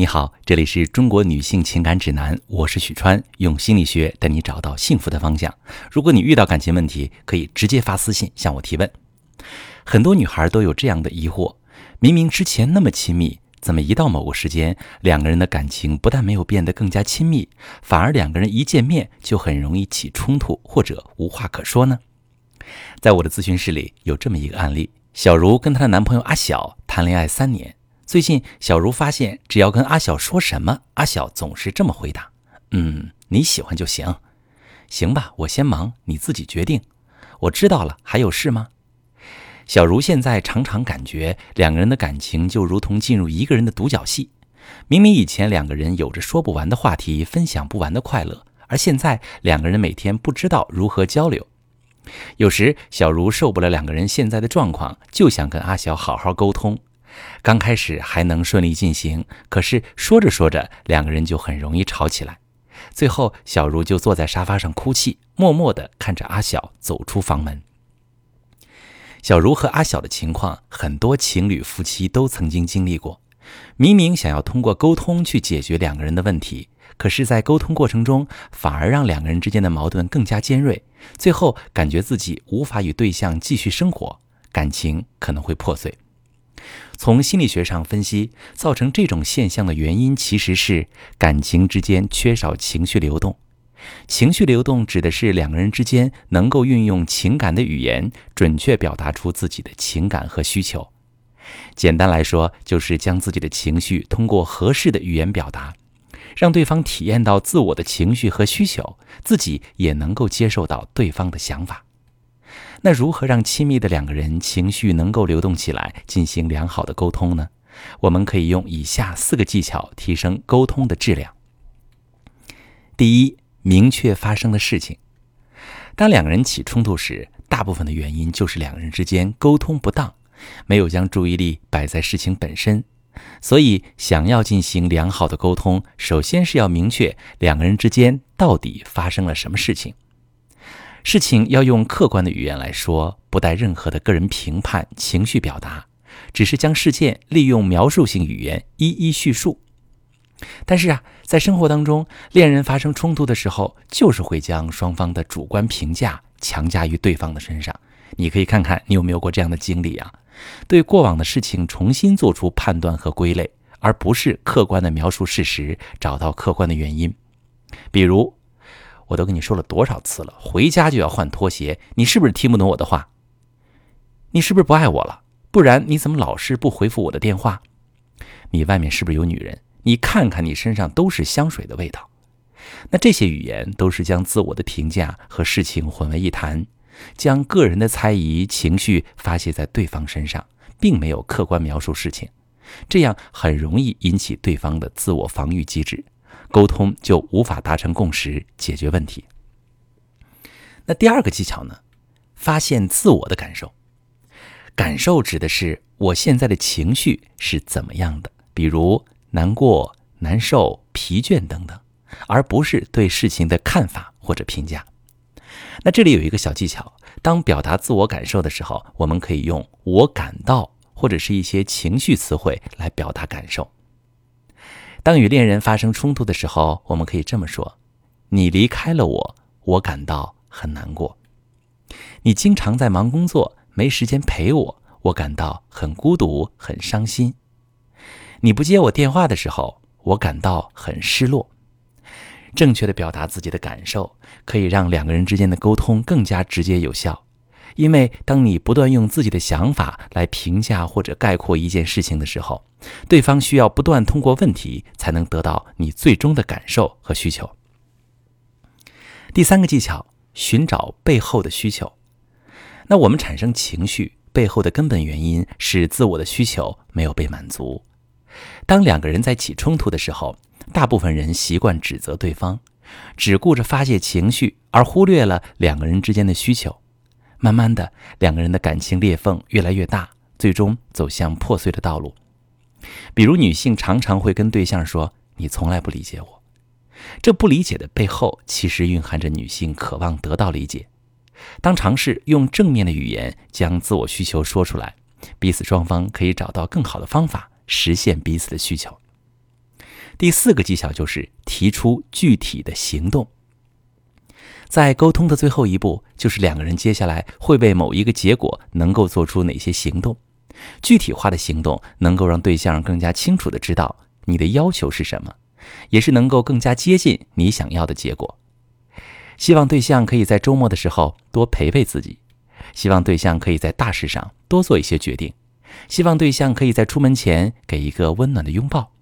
你好，这里是中国女性情感指南，我是许川，用心理学带你找到幸福的方向。如果你遇到感情问题，可以直接发私信向我提问。很多女孩都有这样的疑惑：明明之前那么亲密，怎么一到某个时间，两个人的感情不但没有变得更加亲密，反而两个人一见面就很容易起冲突或者无话可说呢？在我的咨询室里有这么一个案例：小茹跟她的男朋友阿晓谈恋爱三年。最近，小茹发现，只要跟阿晓说什么，阿晓总是这么回答：“嗯，你喜欢就行，行吧，我先忙，你自己决定。”我知道了，还有事吗？小茹现在常常感觉两个人的感情就如同进入一个人的独角戏。明明以前两个人有着说不完的话题，分享不完的快乐，而现在两个人每天不知道如何交流。有时，小茹受不了两个人现在的状况，就想跟阿晓好好沟通。刚开始还能顺利进行，可是说着说着，两个人就很容易吵起来。最后，小茹就坐在沙发上哭泣，默默地看着阿晓走出房门。小茹和阿晓的情况，很多情侣夫妻都曾经经历过。明明想要通过沟通去解决两个人的问题，可是，在沟通过程中，反而让两个人之间的矛盾更加尖锐，最后感觉自己无法与对象继续生活，感情可能会破碎。从心理学上分析，造成这种现象的原因其实是感情之间缺少情绪流动。情绪流动指的是两个人之间能够运用情感的语言，准确表达出自己的情感和需求。简单来说，就是将自己的情绪通过合适的语言表达，让对方体验到自我的情绪和需求，自己也能够接受到对方的想法。那如何让亲密的两个人情绪能够流动起来，进行良好的沟通呢？我们可以用以下四个技巧提升沟通的质量。第一，明确发生的事情。当两个人起冲突时，大部分的原因就是两个人之间沟通不当，没有将注意力摆在事情本身。所以，想要进行良好的沟通，首先是要明确两个人之间到底发生了什么事情。事情要用客观的语言来说，不带任何的个人评判、情绪表达，只是将事件利用描述性语言一一叙述。但是啊，在生活当中，恋人发生冲突的时候，就是会将双方的主观评价强加于对方的身上。你可以看看你有没有过这样的经历啊？对过往的事情重新做出判断和归类，而不是客观的描述事实，找到客观的原因，比如。我都跟你说了多少次了，回家就要换拖鞋，你是不是听不懂我的话？你是不是不爱我了？不然你怎么老是不回复我的电话？你外面是不是有女人？你看看你身上都是香水的味道。那这些语言都是将自我的评价和事情混为一谈，将个人的猜疑情绪发泄在对方身上，并没有客观描述事情，这样很容易引起对方的自我防御机制。沟通就无法达成共识，解决问题。那第二个技巧呢？发现自我的感受。感受指的是我现在的情绪是怎么样的，比如难过、难受、疲倦等等，而不是对事情的看法或者评价。那这里有一个小技巧：当表达自我感受的时候，我们可以用“我感到”或者是一些情绪词汇来表达感受。当与恋人发生冲突的时候，我们可以这么说：“你离开了我，我感到很难过。你经常在忙工作，没时间陪我，我感到很孤独、很伤心。你不接我电话的时候，我感到很失落。”正确的表达自己的感受，可以让两个人之间的沟通更加直接有效。因为当你不断用自己的想法来评价或者概括一件事情的时候，对方需要不断通过问题才能得到你最终的感受和需求。第三个技巧，寻找背后的需求。那我们产生情绪背后的根本原因是自我的需求没有被满足。当两个人在起冲突的时候，大部分人习惯指责对方，只顾着发泄情绪，而忽略了两个人之间的需求。慢慢的，两个人的感情裂缝越来越大，最终走向破碎的道路。比如，女性常常会跟对象说：“你从来不理解我。”这不理解的背后，其实蕴含着女性渴望得到理解。当尝试用正面的语言将自我需求说出来，彼此双方可以找到更好的方法实现彼此的需求。第四个技巧就是提出具体的行动。在沟通的最后一步，就是两个人接下来会为某一个结果能够做出哪些行动。具体化的行动能够让对象更加清楚的知道你的要求是什么，也是能够更加接近你想要的结果。希望对象可以在周末的时候多陪陪自己，希望对象可以在大事上多做一些决定，希望对象可以在出门前给一个温暖的拥抱。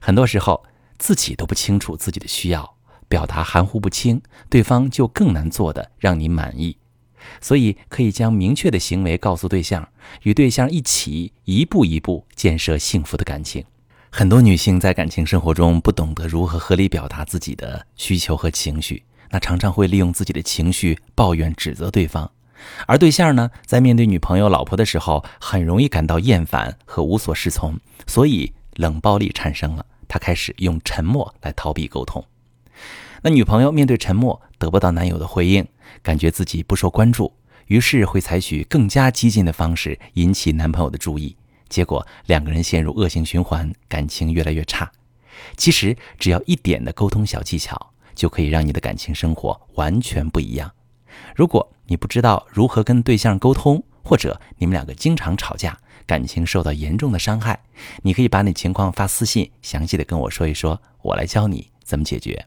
很多时候自己都不清楚自己的需要，表达含糊不清，对方就更难做的让你满意。所以可以将明确的行为告诉对象，与对象一起一步一步建设幸福的感情。很多女性在感情生活中不懂得如何合理表达自己的需求和情绪。那常常会利用自己的情绪抱怨、指责对方，而对象呢，在面对女朋友、老婆的时候，很容易感到厌烦和无所适从，所以冷暴力产生了。他开始用沉默来逃避沟通。那女朋友面对沉默，得不到男友的回应，感觉自己不受关注，于是会采取更加激进的方式引起男朋友的注意，结果两个人陷入恶性循环，感情越来越差。其实只要一点的沟通小技巧。就可以让你的感情生活完全不一样。如果你不知道如何跟对象沟通，或者你们两个经常吵架，感情受到严重的伤害，你可以把你情况发私信，详细的跟我说一说，我来教你怎么解决。